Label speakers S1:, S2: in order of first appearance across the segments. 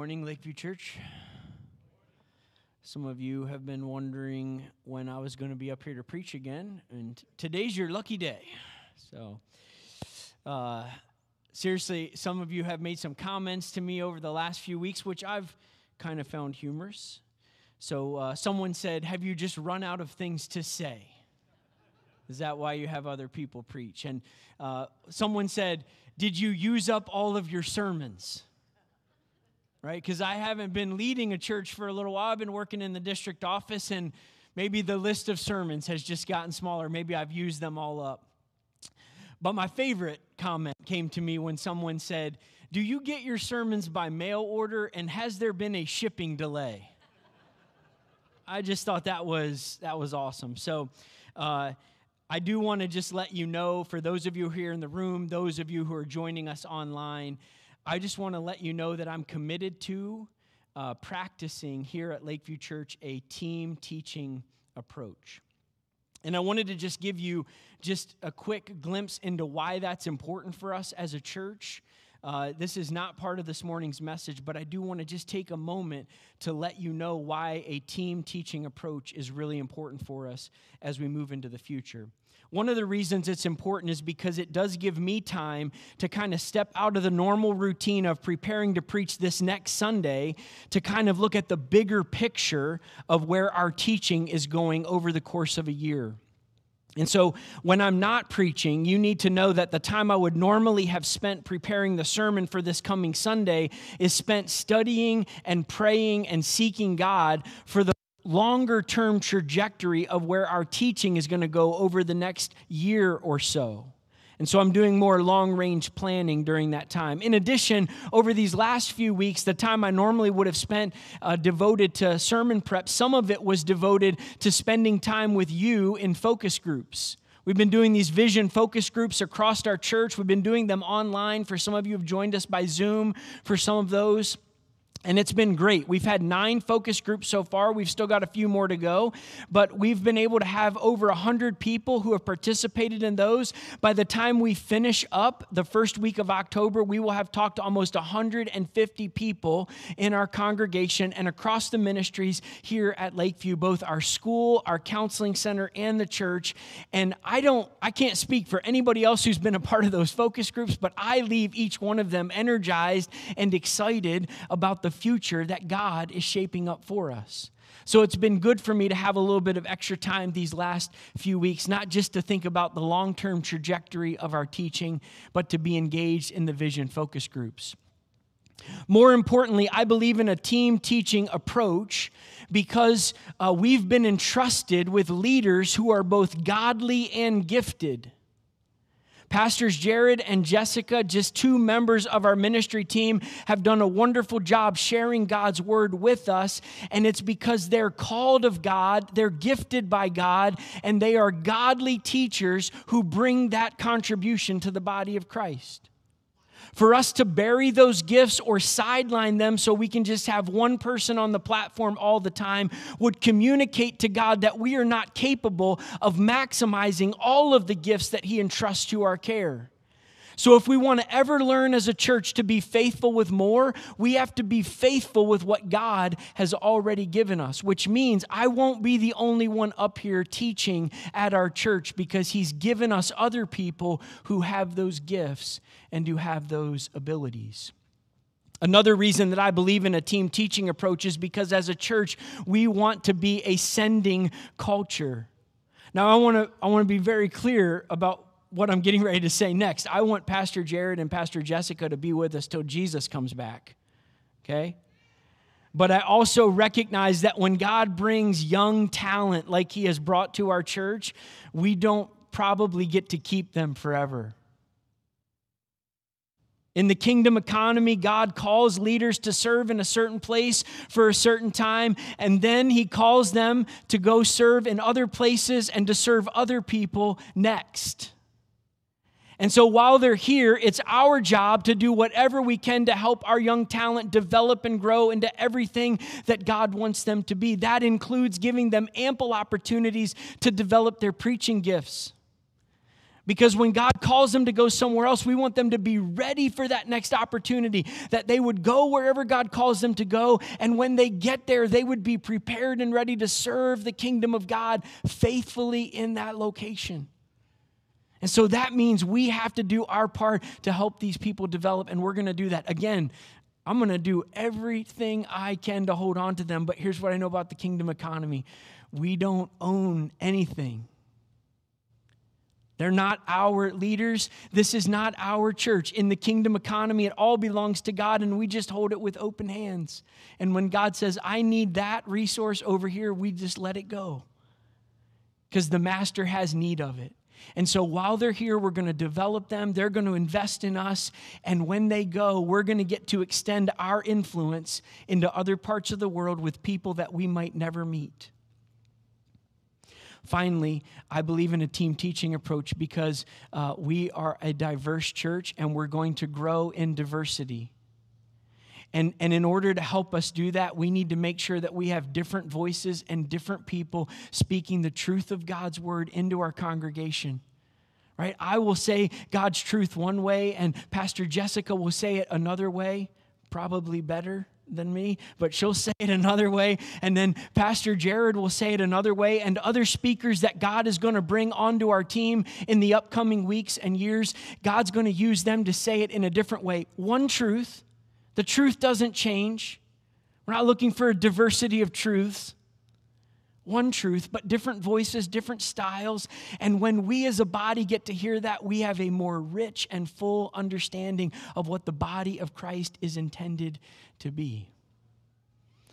S1: Morning, Lakeview Church. Some of you have been wondering when I was going to be up here to preach again, and today's your lucky day. So, uh, seriously, some of you have made some comments to me over the last few weeks, which I've kind of found humorous. So, uh, someone said, Have you just run out of things to say? Is that why you have other people preach? And uh, someone said, Did you use up all of your sermons? Right? Because I haven't been leading a church for a little while. I've been working in the district office, and maybe the list of sermons has just gotten smaller. Maybe I've used them all up. But my favorite comment came to me when someone said, Do you get your sermons by mail order, and has there been a shipping delay? I just thought that was that was awesome. So uh, I do want to just let you know, for those of you here in the room, those of you who are joining us online, I just want to let you know that I'm committed to uh, practicing here at Lakeview Church a team teaching approach. And I wanted to just give you just a quick glimpse into why that's important for us as a church. Uh, this is not part of this morning's message, but I do want to just take a moment to let you know why a team teaching approach is really important for us as we move into the future. One of the reasons it's important is because it does give me time to kind of step out of the normal routine of preparing to preach this next Sunday to kind of look at the bigger picture of where our teaching is going over the course of a year. And so, when I'm not preaching, you need to know that the time I would normally have spent preparing the sermon for this coming Sunday is spent studying and praying and seeking God for the longer term trajectory of where our teaching is going to go over the next year or so. And so I'm doing more long range planning during that time. In addition, over these last few weeks, the time I normally would have spent uh, devoted to sermon prep, some of it was devoted to spending time with you in focus groups. We've been doing these vision focus groups across our church. We've been doing them online. For some of you have joined us by Zoom for some of those. And it's been great. We've had nine focus groups so far. We've still got a few more to go, but we've been able to have over 100 people who have participated in those. By the time we finish up the first week of October, we will have talked to almost 150 people in our congregation and across the ministries here at Lakeview, both our school, our counseling center, and the church. And I don't, I can't speak for anybody else who's been a part of those focus groups, but I leave each one of them energized and excited about the the future that God is shaping up for us. So it's been good for me to have a little bit of extra time these last few weeks, not just to think about the long term trajectory of our teaching, but to be engaged in the vision focus groups. More importantly, I believe in a team teaching approach because uh, we've been entrusted with leaders who are both godly and gifted. Pastors Jared and Jessica, just two members of our ministry team, have done a wonderful job sharing God's word with us. And it's because they're called of God, they're gifted by God, and they are godly teachers who bring that contribution to the body of Christ. For us to bury those gifts or sideline them so we can just have one person on the platform all the time would communicate to God that we are not capable of maximizing all of the gifts that He entrusts to our care. So, if we want to ever learn as a church to be faithful with more, we have to be faithful with what God has already given us, which means I won't be the only one up here teaching at our church because He's given us other people who have those gifts and who have those abilities. Another reason that I believe in a team teaching approach is because as a church, we want to be a sending culture. Now, I want to I want to be very clear about what I'm getting ready to say next. I want Pastor Jared and Pastor Jessica to be with us till Jesus comes back. Okay? But I also recognize that when God brings young talent like He has brought to our church, we don't probably get to keep them forever. In the kingdom economy, God calls leaders to serve in a certain place for a certain time, and then He calls them to go serve in other places and to serve other people next. And so while they're here, it's our job to do whatever we can to help our young talent develop and grow into everything that God wants them to be. That includes giving them ample opportunities to develop their preaching gifts. Because when God calls them to go somewhere else, we want them to be ready for that next opportunity, that they would go wherever God calls them to go. And when they get there, they would be prepared and ready to serve the kingdom of God faithfully in that location. And so that means we have to do our part to help these people develop, and we're going to do that. Again, I'm going to do everything I can to hold on to them, but here's what I know about the kingdom economy we don't own anything. They're not our leaders. This is not our church. In the kingdom economy, it all belongs to God, and we just hold it with open hands. And when God says, I need that resource over here, we just let it go because the master has need of it. And so while they're here, we're going to develop them, they're going to invest in us, and when they go, we're going to get to extend our influence into other parts of the world with people that we might never meet. Finally, I believe in a team teaching approach because uh, we are a diverse church and we're going to grow in diversity. And, and in order to help us do that, we need to make sure that we have different voices and different people speaking the truth of God's word into our congregation. Right? I will say God's truth one way, and Pastor Jessica will say it another way, probably better than me, but she'll say it another way. And then Pastor Jared will say it another way. And other speakers that God is going to bring onto our team in the upcoming weeks and years, God's going to use them to say it in a different way. One truth, the truth doesn't change. We're not looking for a diversity of truths. One truth, but different voices, different styles. And when we as a body get to hear that, we have a more rich and full understanding of what the body of Christ is intended to be.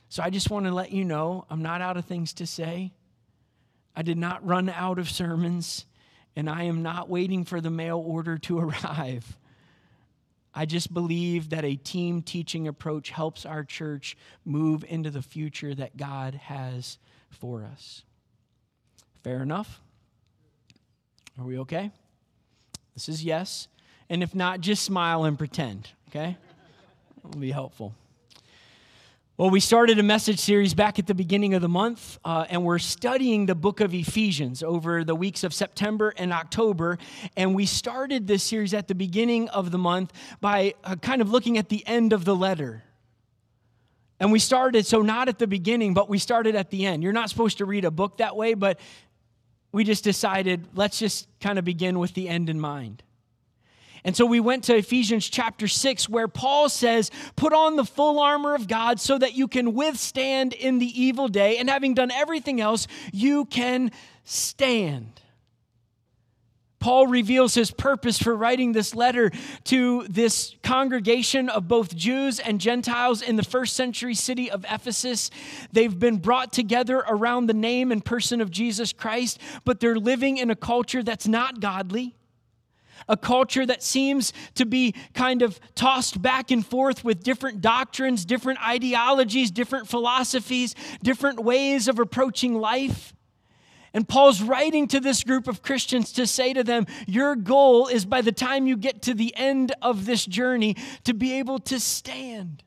S1: So I just want to let you know I'm not out of things to say. I did not run out of sermons, and I am not waiting for the mail order to arrive. I just believe that a team teaching approach helps our church move into the future that God has for us. Fair enough? Are we okay? This is yes. And if not, just smile and pretend, okay? It'll be helpful. Well, we started a message series back at the beginning of the month, uh, and we're studying the book of Ephesians over the weeks of September and October. And we started this series at the beginning of the month by uh, kind of looking at the end of the letter. And we started, so not at the beginning, but we started at the end. You're not supposed to read a book that way, but we just decided let's just kind of begin with the end in mind. And so we went to Ephesians chapter 6, where Paul says, Put on the full armor of God so that you can withstand in the evil day, and having done everything else, you can stand. Paul reveals his purpose for writing this letter to this congregation of both Jews and Gentiles in the first century city of Ephesus. They've been brought together around the name and person of Jesus Christ, but they're living in a culture that's not godly a culture that seems to be kind of tossed back and forth with different doctrines, different ideologies, different philosophies, different ways of approaching life. And Paul's writing to this group of Christians to say to them, Your goal is by the time you get to the end of this journey to be able to stand.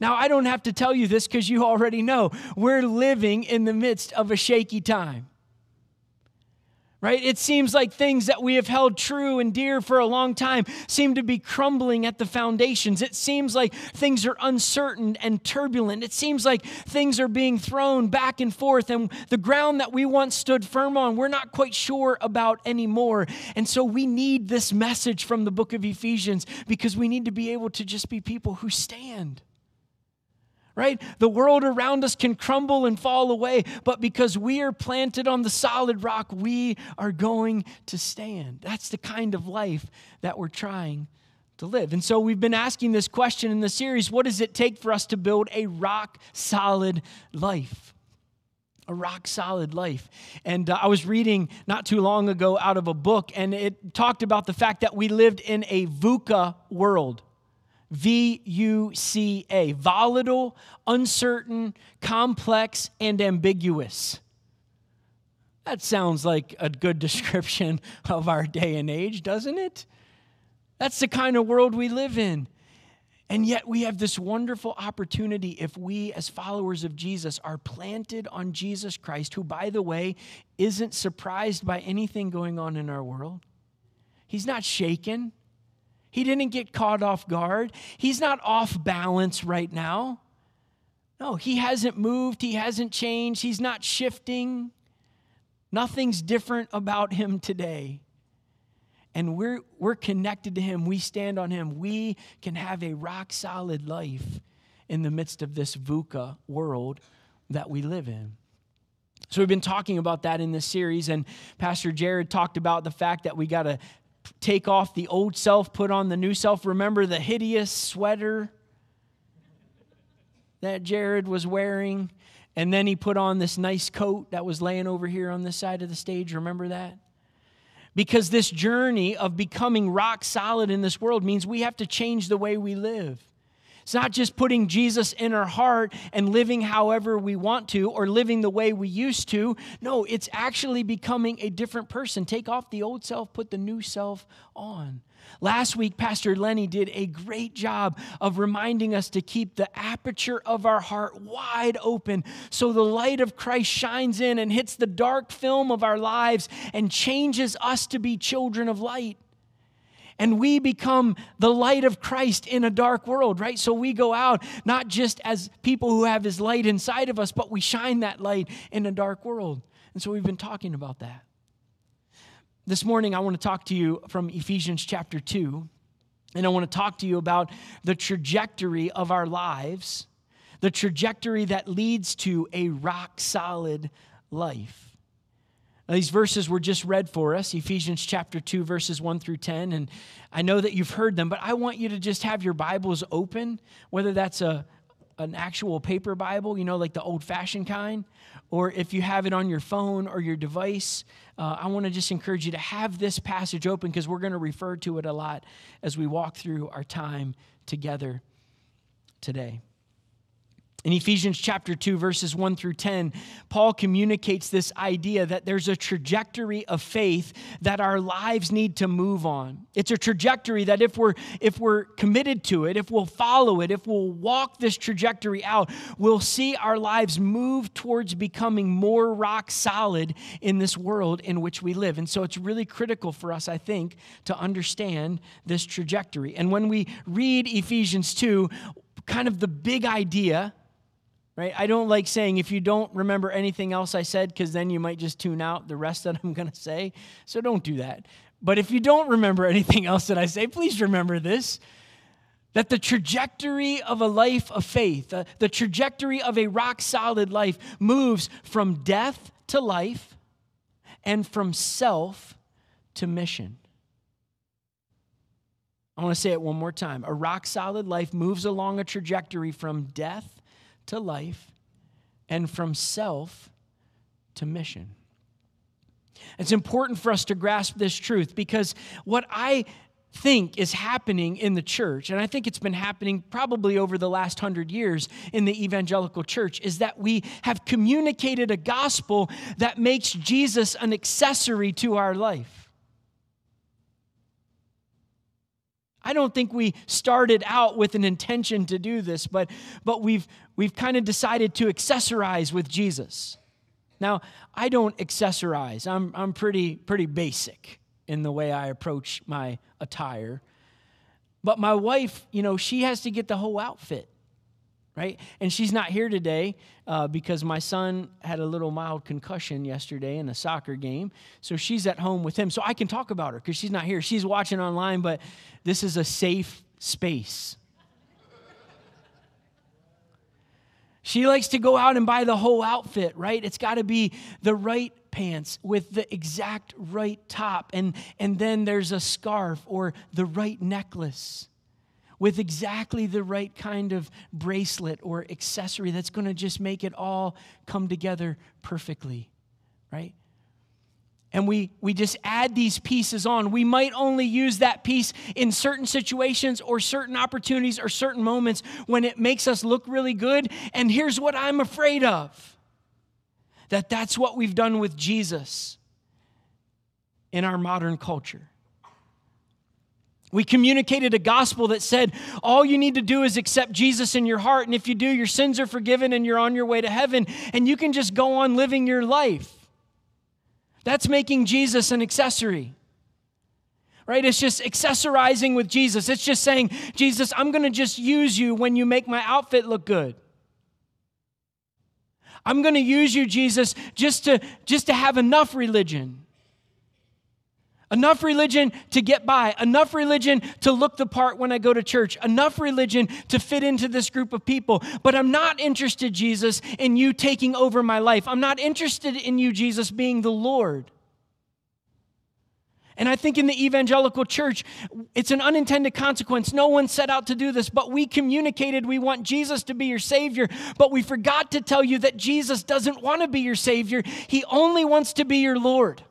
S1: Now, I don't have to tell you this because you already know we're living in the midst of a shaky time right? It seems like things that we have held true and dear for a long time seem to be crumbling at the foundations. It seems like things are uncertain and turbulent. It seems like things are being thrown back and forth, and the ground that we once stood firm on, we're not quite sure about anymore. And so we need this message from the book of Ephesians because we need to be able to just be people who stand right? The world around us can crumble and fall away, but because we are planted on the solid rock, we are going to stand. That's the kind of life that we're trying to live. And so we've been asking this question in the series what does it take for us to build a rock solid life? a rock solid life. And uh, I was reading not too long ago out of a book, and it talked about the fact that we lived in a VUCA world. V U C A. Volatile, uncertain, complex, and ambiguous. That sounds like a good description of our day and age, doesn't it? That's the kind of world we live in. And yet, we have this wonderful opportunity if we, as followers of Jesus, are planted on Jesus Christ, who, by the way, isn't surprised by anything going on in our world. He's not shaken. He didn't get caught off guard. He's not off balance right now. No, he hasn't moved. He hasn't changed. He's not shifting. Nothing's different about him today and we're, we're connected to Him, we stand on Him, we can have a rock solid life in the midst of this VUCA world that we live in. So, we've been talking about that in this series, and Pastor Jared talked about the fact that we got to take off the old self, put on the new self. Remember the hideous sweater that Jared was wearing? And then he put on this nice coat that was laying over here on this side of the stage. Remember that? Because this journey of becoming rock solid in this world means we have to change the way we live. It's not just putting Jesus in our heart and living however we want to or living the way we used to. No, it's actually becoming a different person. Take off the old self, put the new self on. Last week, Pastor Lenny did a great job of reminding us to keep the aperture of our heart wide open so the light of Christ shines in and hits the dark film of our lives and changes us to be children of light. And we become the light of Christ in a dark world, right? So we go out not just as people who have His light inside of us, but we shine that light in a dark world. And so we've been talking about that. This morning, I want to talk to you from Ephesians chapter 2, and I want to talk to you about the trajectory of our lives, the trajectory that leads to a rock solid life. Now, these verses were just read for us, Ephesians chapter 2, verses 1 through 10. And I know that you've heard them, but I want you to just have your Bibles open, whether that's a, an actual paper Bible, you know, like the old fashioned kind, or if you have it on your phone or your device, uh, I want to just encourage you to have this passage open because we're going to refer to it a lot as we walk through our time together today. In Ephesians chapter 2, verses 1 through 10, Paul communicates this idea that there's a trajectory of faith that our lives need to move on. It's a trajectory that if we're if we're committed to it, if we'll follow it, if we'll walk this trajectory out, we'll see our lives move towards becoming more rock solid in this world in which we live. And so it's really critical for us, I think, to understand this trajectory. And when we read Ephesians 2, kind of the big idea right? I don't like saying if you don't remember anything else I said, because then you might just tune out the rest that I'm going to say. So don't do that. But if you don't remember anything else that I say, please remember this that the trajectory of a life of faith, uh, the trajectory of a rock solid life, moves from death to life and from self to mission. I want to say it one more time. A rock solid life moves along a trajectory from death to life and from self to mission. It's important for us to grasp this truth because what I think is happening in the church, and I think it's been happening probably over the last hundred years in the evangelical church, is that we have communicated a gospel that makes Jesus an accessory to our life. I don't think we started out with an intention to do this, but, but we've, we've kind of decided to accessorize with Jesus. Now, I don't accessorize. I'm, I'm pretty, pretty basic in the way I approach my attire. But my wife, you know, she has to get the whole outfit right? And she's not here today uh, because my son had a little mild concussion yesterday in a soccer game. So she's at home with him. So I can talk about her because she's not here. She's watching online, but this is a safe space. She likes to go out and buy the whole outfit, right? It's got to be the right pants with the exact right top. And, and then there's a scarf or the right necklace with exactly the right kind of bracelet or accessory that's going to just make it all come together perfectly, right? And we, we just add these pieces on. We might only use that piece in certain situations or certain opportunities or certain moments when it makes us look really good. And here's what I'm afraid of that that's what we've done with Jesus in our modern culture. We communicated a gospel that said all you need to do is accept Jesus in your heart. And if you do, your sins are forgiven and you're on your way to heaven. And you can just go on living your life. That's making Jesus an accessory. Right? It's just accessorizing with Jesus. It's just saying, Jesus, I'm going to just use you when you make my outfit look good. I'm going to use you, Jesus, just to, just to have enough religion. Enough religion to get by, enough religion to look the part when I go to church, enough religion to fit into this group of people. But I'm not interested, Jesus, in you taking over my life. I'm not interested in you, Jesus, being the Lord. And I think in the evangelical church, it's an unintended consequence. No one set out to do this, but we communicated we want Jesus to be your Savior, but we forgot to tell you that Jesus doesn't want to be your Savior. He only wants to be your Lord.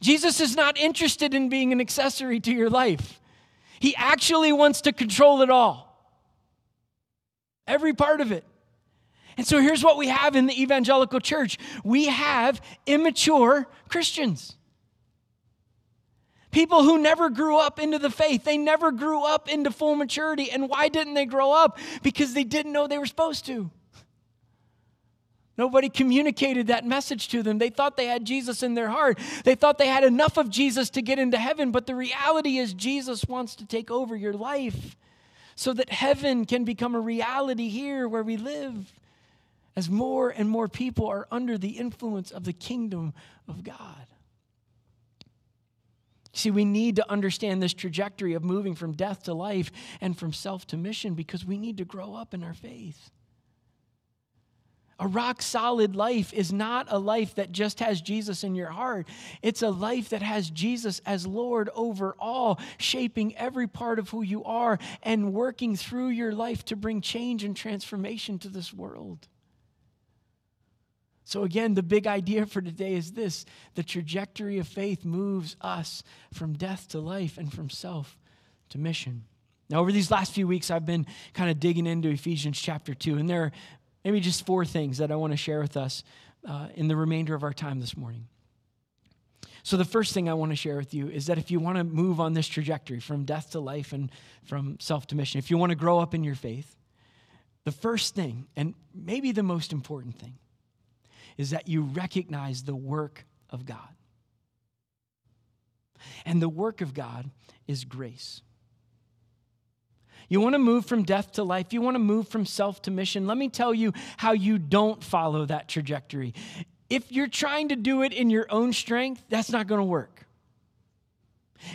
S1: Jesus is not interested in being an accessory to your life, He actually wants to control it all. Every part of it. And so here's what we have in the evangelical church we have immature Christians. People who never grew up into the faith. They never grew up into full maturity. And why didn't they grow up? Because they didn't know they were supposed to. Nobody communicated that message to them. They thought they had Jesus in their heart. They thought they had enough of Jesus to get into heaven. But the reality is, Jesus wants to take over your life so that heaven can become a reality here where we live as more and more people are under the influence of the kingdom of God. See, we need to understand this trajectory of moving from death to life and from self to mission because we need to grow up in our faith. A rock solid life is not a life that just has Jesus in your heart. It's a life that has Jesus as Lord over all, shaping every part of who you are and working through your life to bring change and transformation to this world. So, again, the big idea for today is this the trajectory of faith moves us from death to life and from self to mission. Now, over these last few weeks, I've been kind of digging into Ephesians chapter 2, and there are Maybe just four things that I want to share with us uh, in the remainder of our time this morning. So, the first thing I want to share with you is that if you want to move on this trajectory from death to life and from self to mission, if you want to grow up in your faith, the first thing, and maybe the most important thing, is that you recognize the work of God. And the work of God is grace. You want to move from death to life. You want to move from self to mission. Let me tell you how you don't follow that trajectory. If you're trying to do it in your own strength, that's not going to work.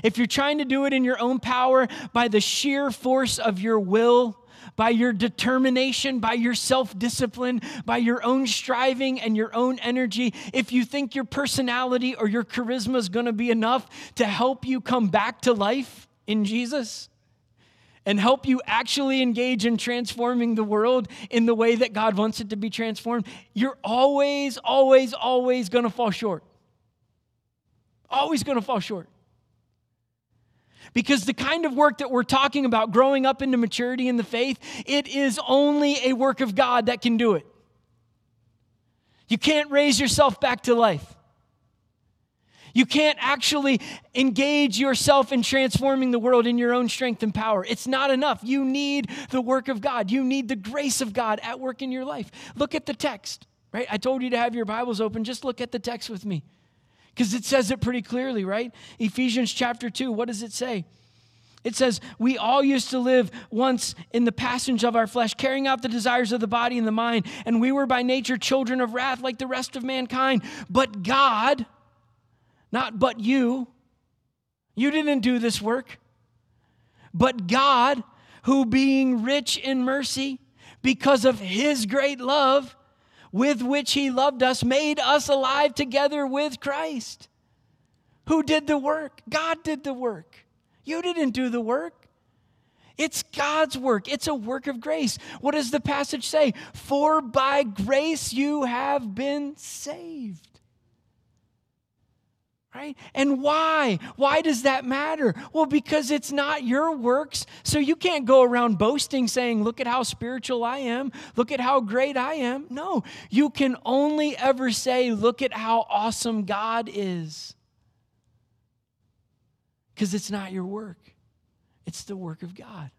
S1: If you're trying to do it in your own power by the sheer force of your will, by your determination, by your self discipline, by your own striving and your own energy, if you think your personality or your charisma is going to be enough to help you come back to life in Jesus, and help you actually engage in transforming the world in the way that God wants it to be transformed, you're always, always, always going to fall short. Always going to fall short. Because the kind of work that we're talking about, growing up into maturity in the faith, it is only a work of God that can do it. You can't raise yourself back to life. You can't actually engage yourself in transforming the world in your own strength and power. It's not enough. You need the work of God, you need the grace of God at work in your life. Look at the text, right? I told you to have your Bibles open. Just look at the text with me because it says it pretty clearly, right? Ephesians chapter 2, what does it say? It says, We all used to live once in the passage of our flesh, carrying out the desires of the body and the mind, and we were by nature children of wrath like the rest of mankind. But God, not but you. You didn't do this work. But God, who being rich in mercy, because of his great love with which he loved us, made us alive together with Christ. Who did the work? God did the work. You didn't do the work. It's God's work. It's a work of grace. What does the passage say? For by grace you have been saved right? And why? Why does that matter? Well, because it's not your works. So you can't go around boasting saying, Look at how spiritual I am. Look at how great I am. No, you can only ever say, Look at how awesome God is. because it's not your work, it's the work of God.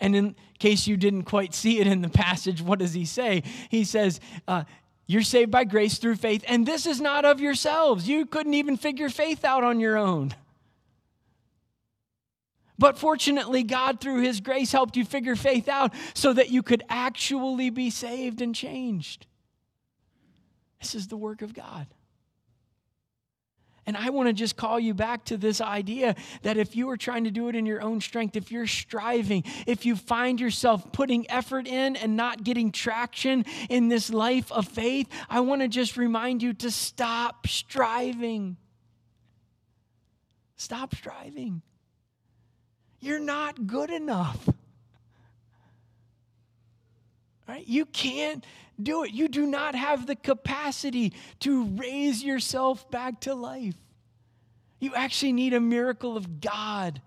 S1: And in case you didn't quite see it in the passage, what does he say? He says, uh, You're saved by grace through faith, and this is not of yourselves. You couldn't even figure faith out on your own. But fortunately, God, through His grace, helped you figure faith out so that you could actually be saved and changed. This is the work of God. And I want to just call you back to this idea that if you are trying to do it in your own strength, if you're striving, if you find yourself putting effort in and not getting traction in this life of faith, I want to just remind you to stop striving. Stop striving. You're not good enough. Right? You can't do it. You do not have the capacity to raise yourself back to life. You actually need a miracle of God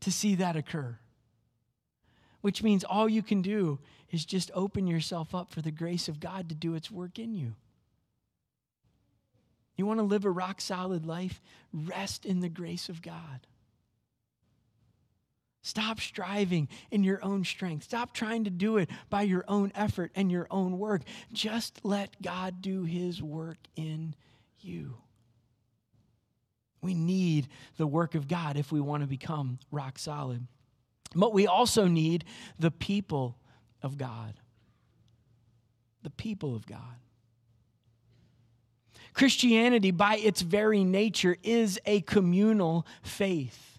S1: to see that occur. Which means all you can do is just open yourself up for the grace of God to do its work in you. You want to live a rock solid life? Rest in the grace of God. Stop striving in your own strength. Stop trying to do it by your own effort and your own work. Just let God do his work in you. We need the work of God if we want to become rock solid. But we also need the people of God. The people of God. Christianity, by its very nature, is a communal faith.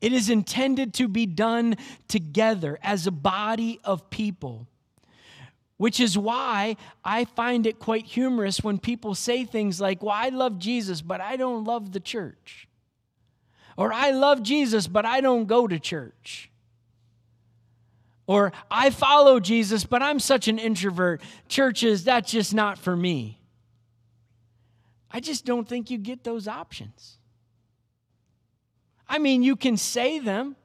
S1: It is intended to be done together as a body of people. Which is why I find it quite humorous when people say things like, Well, I love Jesus, but I don't love the church. Or I love Jesus, but I don't go to church. Or I follow Jesus, but I'm such an introvert. Churches, that's just not for me. I just don't think you get those options. I mean, you can say them,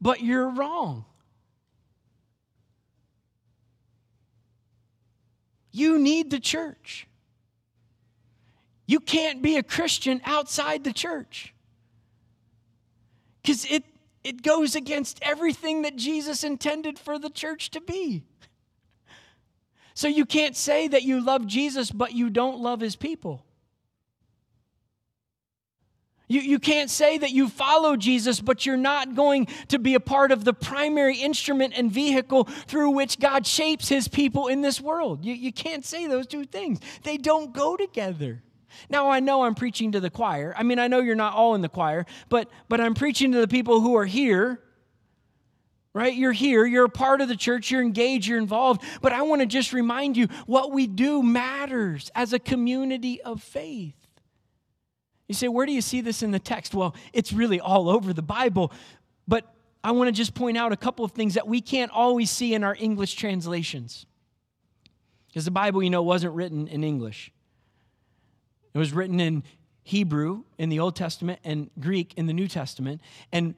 S1: but you're wrong. You need the church. You can't be a Christian outside the church because it, it goes against everything that Jesus intended for the church to be. So you can't say that you love Jesus, but you don't love his people. You, you can't say that you follow Jesus, but you're not going to be a part of the primary instrument and vehicle through which God shapes his people in this world. You, you can't say those two things, they don't go together. Now I know I'm preaching to the choir. I mean, I know you're not all in the choir, but but I'm preaching to the people who are here. Right? You're here, you're a part of the church, you're engaged, you're involved. But I want to just remind you what we do matters as a community of faith. You say, where do you see this in the text? Well, it's really all over the Bible, but I want to just point out a couple of things that we can't always see in our English translations. Because the Bible, you know, wasn't written in English, it was written in Hebrew in the Old Testament and Greek in the New Testament. And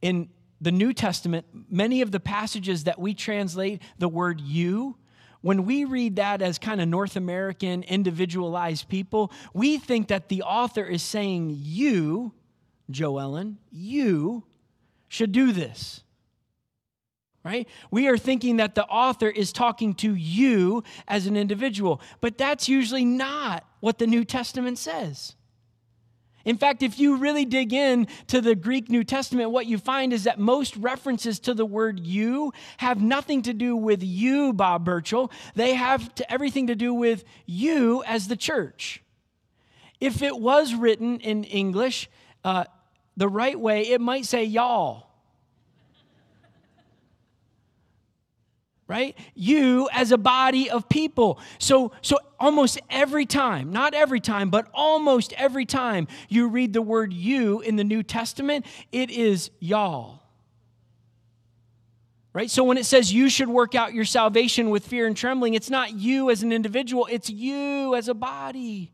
S1: in the New Testament, many of the passages that we translate the word you when we read that as kind of North American individualized people, we think that the author is saying, You, Joellen, you should do this. Right? We are thinking that the author is talking to you as an individual, but that's usually not what the New Testament says. In fact, if you really dig in to the Greek New Testament, what you find is that most references to the word you have nothing to do with you, Bob Burchell. They have to, everything to do with you as the church. If it was written in English uh, the right way, it might say y'all. Right? You as a body of people. So so almost every time not every time but almost every time you read the word you in the new testament it is y'all. Right? So when it says you should work out your salvation with fear and trembling it's not you as an individual it's you as a body.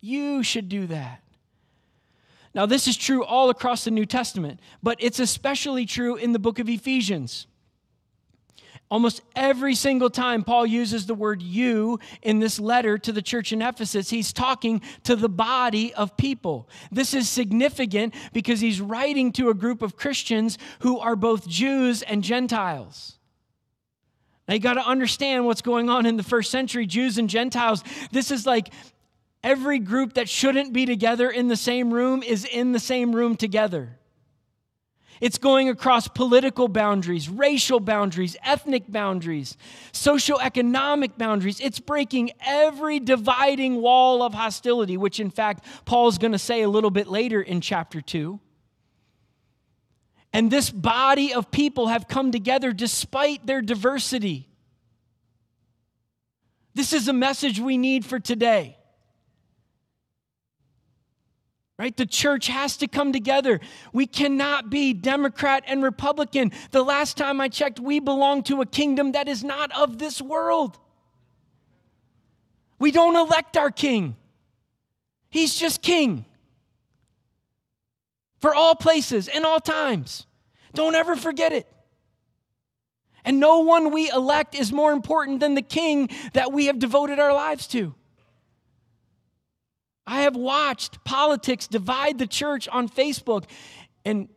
S1: You should do that. Now this is true all across the new testament but it's especially true in the book of ephesians Almost every single time Paul uses the word you in this letter to the church in Ephesus, he's talking to the body of people. This is significant because he's writing to a group of Christians who are both Jews and Gentiles. Now you got to understand what's going on in the first century Jews and Gentiles. This is like every group that shouldn't be together in the same room is in the same room together. It's going across political boundaries, racial boundaries, ethnic boundaries, socioeconomic boundaries. It's breaking every dividing wall of hostility, which, in fact, Paul's going to say a little bit later in chapter 2. And this body of people have come together despite their diversity. This is a message we need for today. Right? The church has to come together. We cannot be Democrat and Republican. The last time I checked, we belong to a kingdom that is not of this world. We don't elect our king, he's just king for all places and all times. Don't ever forget it. And no one we elect is more important than the king that we have devoted our lives to. I have watched politics divide the church on Facebook. And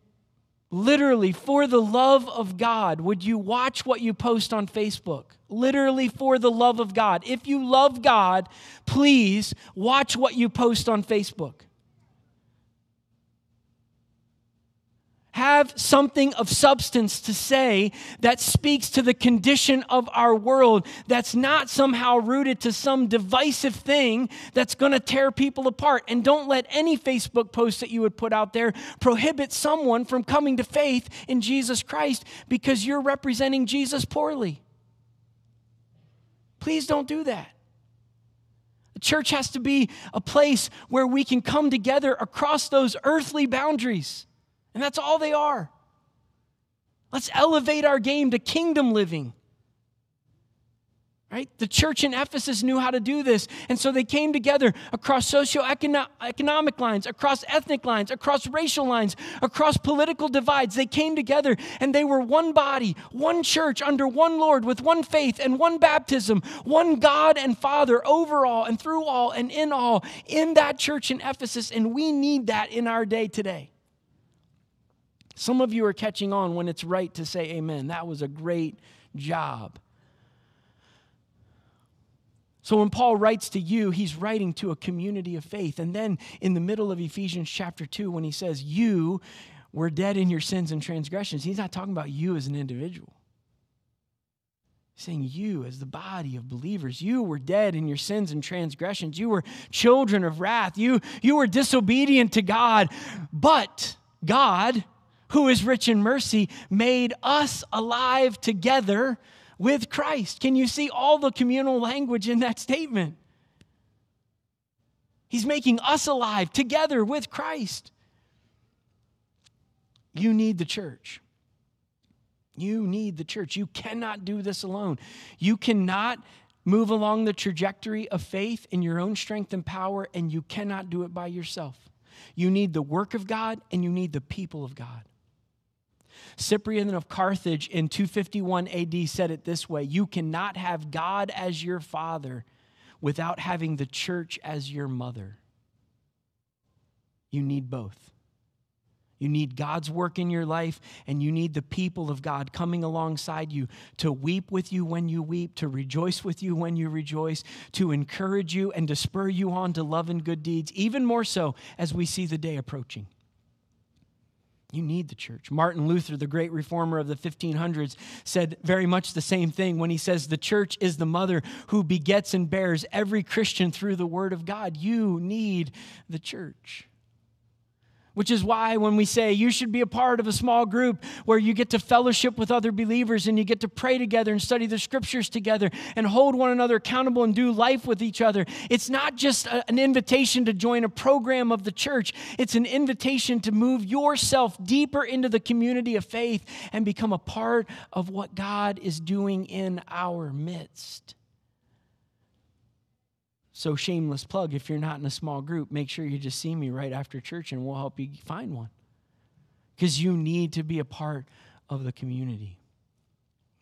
S1: literally, for the love of God, would you watch what you post on Facebook? Literally, for the love of God. If you love God, please watch what you post on Facebook. Have something of substance to say that speaks to the condition of our world, that's not somehow rooted to some divisive thing that's going to tear people apart. And don't let any Facebook post that you would put out there prohibit someone from coming to faith in Jesus Christ because you're representing Jesus poorly. Please don't do that. The church has to be a place where we can come together across those earthly boundaries and that's all they are. Let's elevate our game to kingdom living. Right? The church in Ephesus knew how to do this. And so they came together across socioeconomic economic lines, across ethnic lines, across racial lines, across political divides. They came together and they were one body, one church under one Lord with one faith and one baptism, one God and Father over all and through all and in all in that church in Ephesus. And we need that in our day today. Some of you are catching on when it's right to say amen. That was a great job. So when Paul writes to you, he's writing to a community of faith. And then in the middle of Ephesians chapter 2, when he says, You were dead in your sins and transgressions, he's not talking about you as an individual. He's saying you as the body of believers you were dead in your sins and transgressions you were children of wrath you you were disobedient to god but god who is rich in mercy, made us alive together with Christ. Can you see all the communal language in that statement? He's making us alive together with Christ. You need the church. You need the church. You cannot do this alone. You cannot move along the trajectory of faith in your own strength and power, and you cannot do it by yourself. You need the work of God and you need the people of God. Cyprian of Carthage in 251 AD said it this way You cannot have God as your father without having the church as your mother. You need both. You need God's work in your life, and you need the people of God coming alongside you to weep with you when you weep, to rejoice with you when you rejoice, to encourage you and to spur you on to love and good deeds, even more so as we see the day approaching. You need the church. Martin Luther, the great reformer of the 1500s, said very much the same thing when he says, The church is the mother who begets and bears every Christian through the word of God. You need the church. Which is why when we say you should be a part of a small group where you get to fellowship with other believers and you get to pray together and study the scriptures together and hold one another accountable and do life with each other, it's not just a, an invitation to join a program of the church, it's an invitation to move yourself deeper into the community of faith and become a part of what God is doing in our midst. So, shameless plug if you're not in a small group, make sure you just see me right after church and we'll help you find one. Because you need to be a part of the community.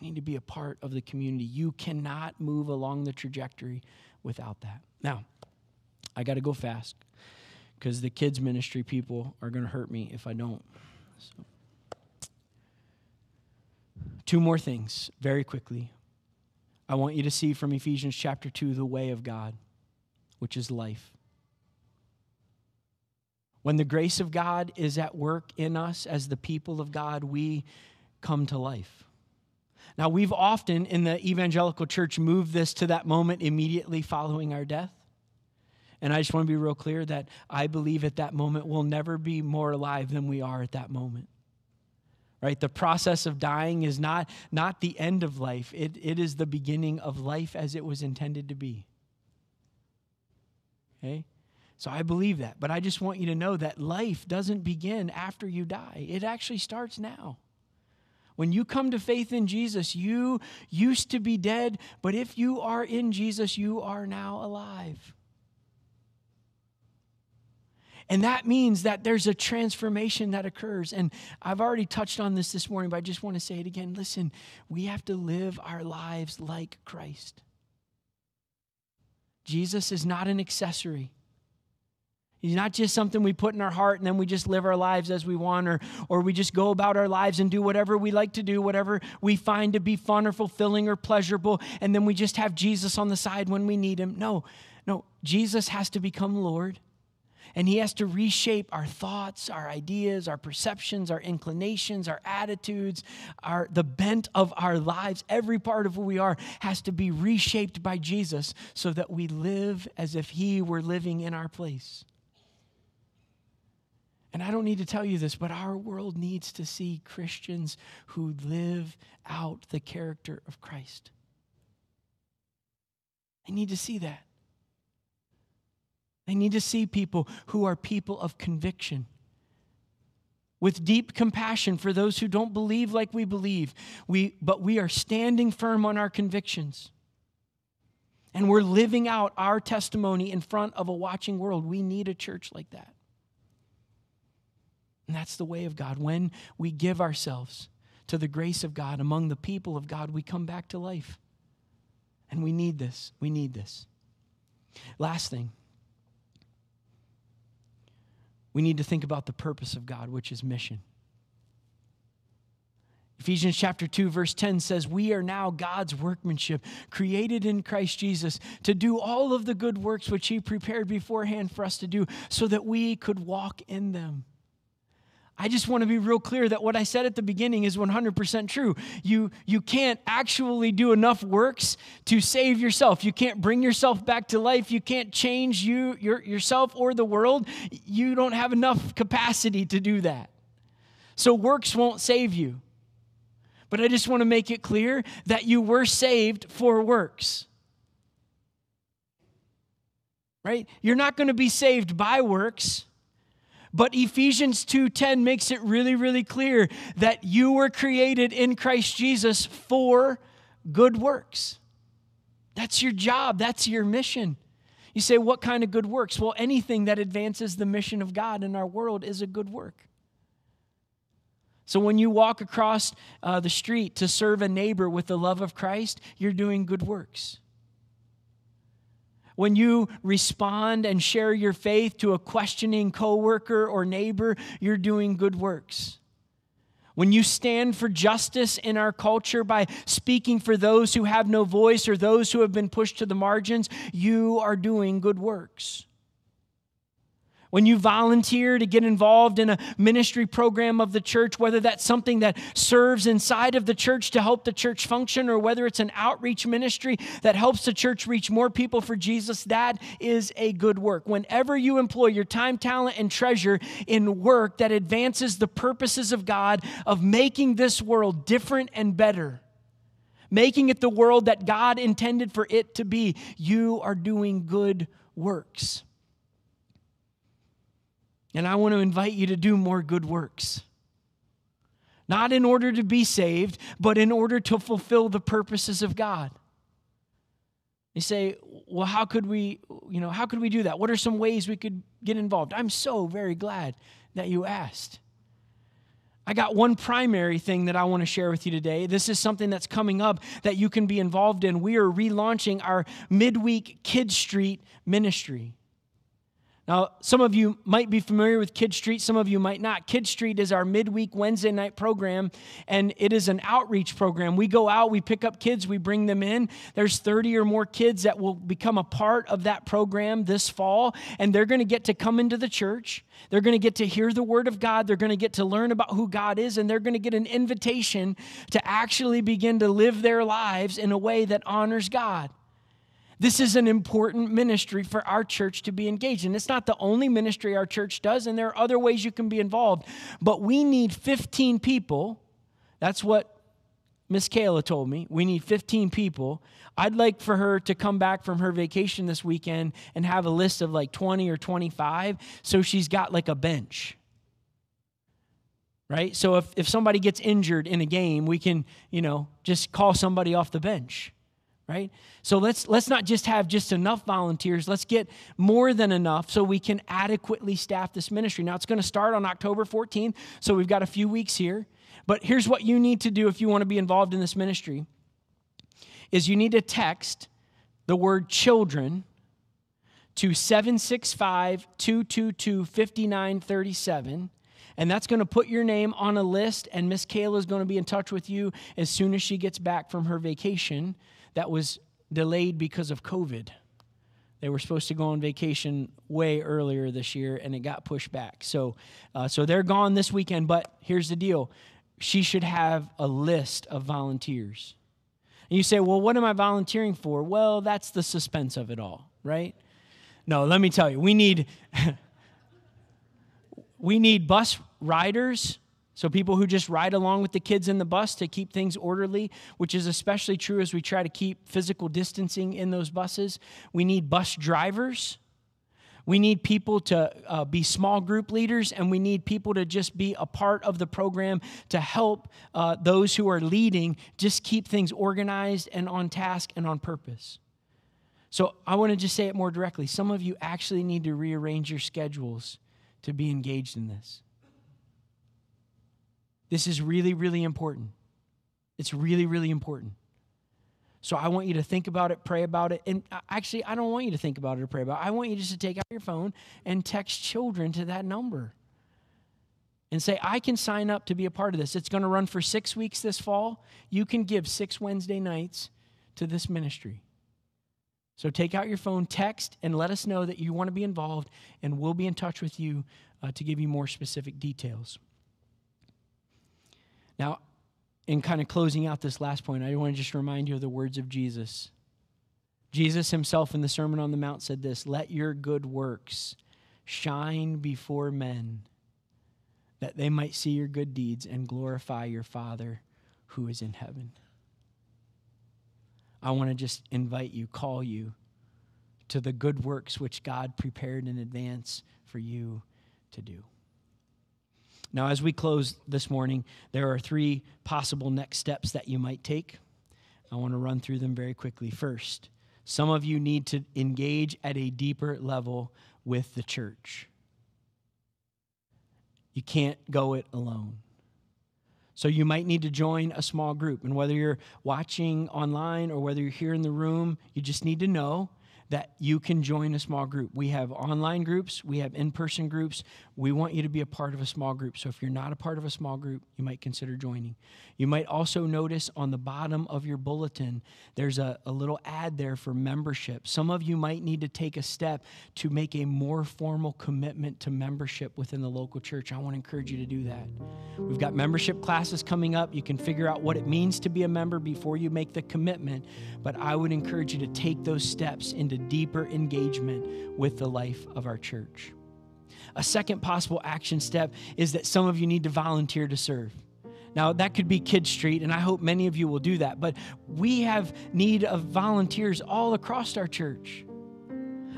S1: You need to be a part of the community. You cannot move along the trajectory without that. Now, I got to go fast because the kids' ministry people are going to hurt me if I don't. So. Two more things very quickly. I want you to see from Ephesians chapter 2 the way of God, which is life. When the grace of God is at work in us as the people of God, we come to life. Now, we've often in the evangelical church moved this to that moment immediately following our death. And I just want to be real clear that I believe at that moment we'll never be more alive than we are at that moment. Right? The process of dying is not, not the end of life, it, it is the beginning of life as it was intended to be. Okay? So I believe that. But I just want you to know that life doesn't begin after you die, it actually starts now. When you come to faith in Jesus, you used to be dead, but if you are in Jesus, you are now alive. And that means that there's a transformation that occurs. And I've already touched on this this morning, but I just want to say it again. Listen, we have to live our lives like Christ. Jesus is not an accessory. He's not just something we put in our heart and then we just live our lives as we want, or, or we just go about our lives and do whatever we like to do, whatever we find to be fun or fulfilling or pleasurable, and then we just have Jesus on the side when we need him. No, no, Jesus has to become Lord. And he has to reshape our thoughts, our ideas, our perceptions, our inclinations, our attitudes, our, the bent of our lives. Every part of who we are has to be reshaped by Jesus so that we live as if he were living in our place. And I don't need to tell you this, but our world needs to see Christians who live out the character of Christ. They need to see that. They need to see people who are people of conviction. With deep compassion for those who don't believe like we believe, we, but we are standing firm on our convictions. And we're living out our testimony in front of a watching world. We need a church like that. And that's the way of God. When we give ourselves to the grace of God among the people of God, we come back to life. And we need this. We need this. Last thing, we need to think about the purpose of God, which is mission. Ephesians chapter 2, verse 10 says, We are now God's workmanship, created in Christ Jesus, to do all of the good works which He prepared beforehand for us to do, so that we could walk in them. I just want to be real clear that what I said at the beginning is 100% true. You, you can't actually do enough works to save yourself. You can't bring yourself back to life. You can't change you, your, yourself or the world. You don't have enough capacity to do that. So works won't save you. But I just want to make it clear that you were saved for works. Right? You're not going to be saved by works. But Ephesians 2:10 makes it really really clear that you were created in Christ Jesus for good works. That's your job, that's your mission. You say what kind of good works? Well, anything that advances the mission of God in our world is a good work. So when you walk across uh, the street to serve a neighbor with the love of Christ, you're doing good works. When you respond and share your faith to a questioning coworker or neighbor, you're doing good works. When you stand for justice in our culture by speaking for those who have no voice or those who have been pushed to the margins, you are doing good works when you volunteer to get involved in a ministry program of the church, whether that's something that serves inside of the church to help the church function, or whether it's an outreach ministry that helps the church reach more people for Jesus, that is a good work. Whenever you employ your time, talent, and treasure in work that advances the purposes of God of making this world different and better, making it the world that God intended for it to be, you are doing good works. And I want to invite you to do more good works. Not in order to be saved, but in order to fulfill the purposes of God. You say, well, how could we, you know, how could we do that? What are some ways we could get involved? I'm so very glad that you asked. I got one primary thing that I want to share with you today. This is something that's coming up that you can be involved in. We are relaunching our midweek Kid Street ministry. Now, some of you might be familiar with Kid Street, some of you might not. Kid Street is our midweek Wednesday night program, and it is an outreach program. We go out, we pick up kids, we bring them in. There's 30 or more kids that will become a part of that program this fall, and they're going to get to come into the church. They're going to get to hear the word of God. They're going to get to learn about who God is, and they're going to get an invitation to actually begin to live their lives in a way that honors God. This is an important ministry for our church to be engaged in. It's not the only ministry our church does, and there are other ways you can be involved. But we need 15 people. That's what Miss Kayla told me. We need 15 people. I'd like for her to come back from her vacation this weekend and have a list of like 20 or 25 so she's got like a bench right so if, if somebody gets injured in a game we can you know just call somebody off the bench right? So let's let's not just have just enough volunteers. Let's get more than enough so we can adequately staff this ministry. Now it's going to start on october 14th so we've got a few weeks here. But here's what you need to do if you want to be involved in this ministry is you need to text the word children to 765-222-5937 and that's going to put your name on a list and miss kayla is going to be in touch with you as soon as she gets back from her vacation that was delayed because of COVID. They were supposed to go on vacation way earlier this year, and it got pushed back. So, uh, so they're gone this weekend. But here's the deal: she should have a list of volunteers. And you say, "Well, what am I volunteering for?" Well, that's the suspense of it all, right? No, let me tell you, we need we need bus riders so, people who just ride along with the kids in the bus to keep things orderly, which is especially true as we try to keep physical distancing in those buses. We need bus drivers. We need people to uh, be small group leaders, and we need people to just be a part of the program to help uh, those who are leading just keep things organized and on task and on purpose. So, I want to just say it more directly. Some of you actually need to rearrange your schedules to be engaged in this. This is really, really important. It's really, really important. So I want you to think about it, pray about it. And actually, I don't want you to think about it or pray about it. I want you just to take out your phone and text children to that number and say, I can sign up to be a part of this. It's going to run for six weeks this fall. You can give six Wednesday nights to this ministry. So take out your phone, text, and let us know that you want to be involved, and we'll be in touch with you uh, to give you more specific details. Now, in kind of closing out this last point, I want to just remind you of the words of Jesus. Jesus himself in the Sermon on the Mount said this Let your good works shine before men, that they might see your good deeds and glorify your Father who is in heaven. I want to just invite you, call you to the good works which God prepared in advance for you to do. Now, as we close this morning, there are three possible next steps that you might take. I want to run through them very quickly. First, some of you need to engage at a deeper level with the church. You can't go it alone. So you might need to join a small group. And whether you're watching online or whether you're here in the room, you just need to know that you can join a small group. We have online groups, we have in person groups. We want you to be a part of a small group. So if you're not a part of a small group, you might consider joining. You might also notice on the bottom of your bulletin, there's a, a little ad there for membership. Some of you might need to take a step to make a more formal commitment to membership within the local church. I want to encourage you to do that. We've got membership classes coming up. You can figure out what it means to be a member before you make the commitment. But I would encourage you to take those steps into deeper engagement with the life of our church. A second possible action step is that some of you need to volunteer to serve. Now, that could be Kid Street, and I hope many of you will do that, but we have need of volunteers all across our church.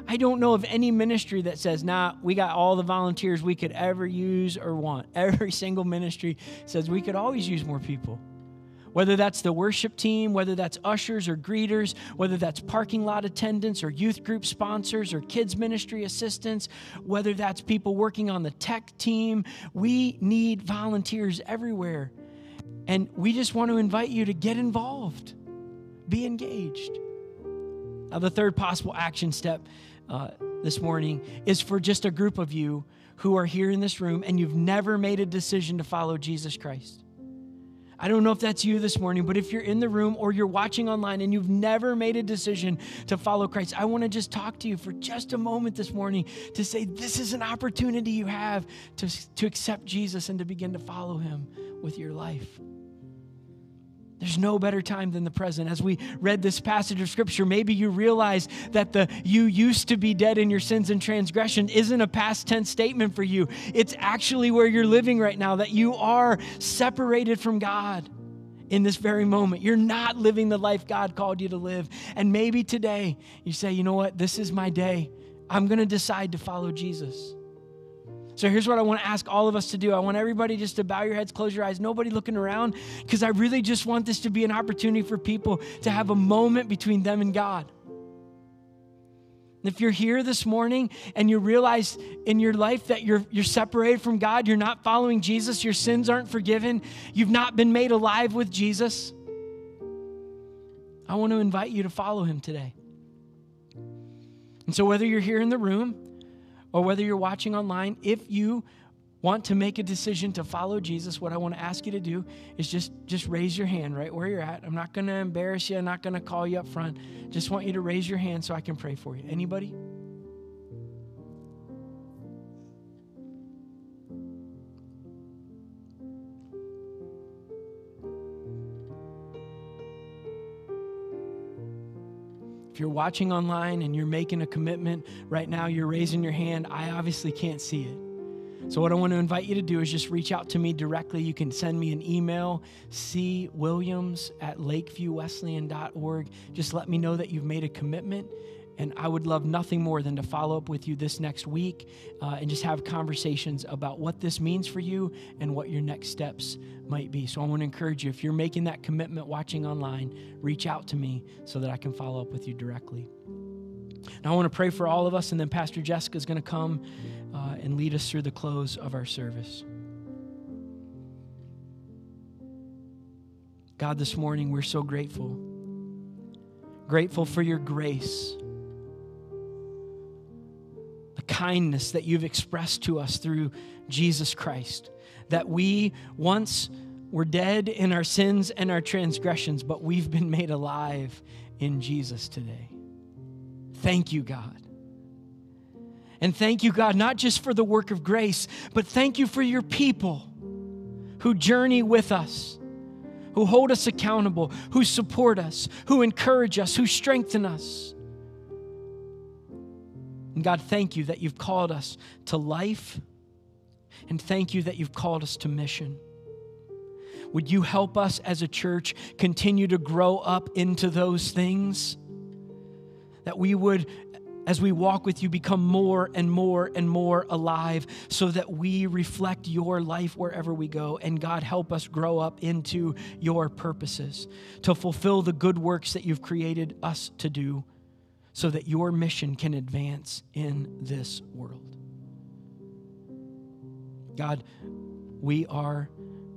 S1: I don't know of any ministry that says, nah, we got all the volunteers we could ever use or want. Every single ministry says we could always use more people. Whether that's the worship team, whether that's ushers or greeters, whether that's parking lot attendants or youth group sponsors or kids ministry assistants, whether that's people working on the tech team, we need volunteers everywhere. And we just want to invite you to get involved, be engaged. Now, the third possible action step uh, this morning is for just a group of you who are here in this room and you've never made a decision to follow Jesus Christ. I don't know if that's you this morning, but if you're in the room or you're watching online and you've never made a decision to follow Christ, I want to just talk to you for just a moment this morning to say this is an opportunity you have to, to accept Jesus and to begin to follow him with your life. There's no better time than the present. As we read this passage of scripture, maybe you realize that the you used to be dead in your sins and transgression isn't a past tense statement for you. It's actually where you're living right now, that you are separated from God in this very moment. You're not living the life God called you to live. And maybe today you say, you know what? This is my day. I'm going to decide to follow Jesus. So here's what I want to ask all of us to do. I want everybody just to bow your heads, close your eyes, nobody looking around, because I really just want this to be an opportunity for people to have a moment between them and God. If you're here this morning and you realize in your life that you're, you're separated from God, you're not following Jesus, your sins aren't forgiven, you've not been made alive with Jesus, I want to invite you to follow him today. And so, whether you're here in the room or whether you're watching online, if you want to make a decision to follow Jesus, what I want to ask you to do is just just raise your hand right where you're at. I'm not going to embarrass you. I'm not going to call you up front. Just want you to raise your hand so I can pray for you. Anybody? If you're watching online and you're making a commitment right now, you're raising your hand, I obviously can't see it. So, what I want to invite you to do is just reach out to me directly. You can send me an email, cwilliams at lakeviewwesleyan.org. Just let me know that you've made a commitment and I would love nothing more than to follow up with you this next week uh, and just have conversations about what this means for you and what your next steps might be. So I want to encourage you if you're making that commitment watching online, reach out to me so that I can follow up with you directly. Now I want to pray for all of us, and then Pastor Jessica is going to come uh, and lead us through the close of our service. God, this morning we're so grateful. Grateful for your grace kindness that you've expressed to us through Jesus Christ. That we once were dead in our sins and our transgressions, but we've been made alive in Jesus today. Thank you, God. And thank you, God, not just for the work of grace, but thank you for your people who journey with us, who hold us accountable, who support us, who encourage us, who strengthen us. And God, thank you that you've called us to life, and thank you that you've called us to mission. Would you help us as a church continue to grow up into those things? That we would, as we walk with you, become more and more and more alive so that we reflect your life wherever we go. And God, help us grow up into your purposes to fulfill the good works that you've created us to do so that your mission can advance in this world. God, we are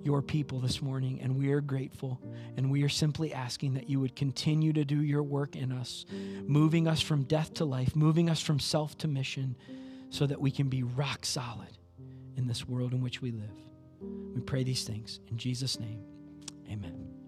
S1: your people this morning, and we are grateful. And we are simply asking that you would continue to do your work in us, moving us from death to life, moving us from self to mission, so that we can be rock solid in this world in which we live. We pray these things in Jesus' name. Amen.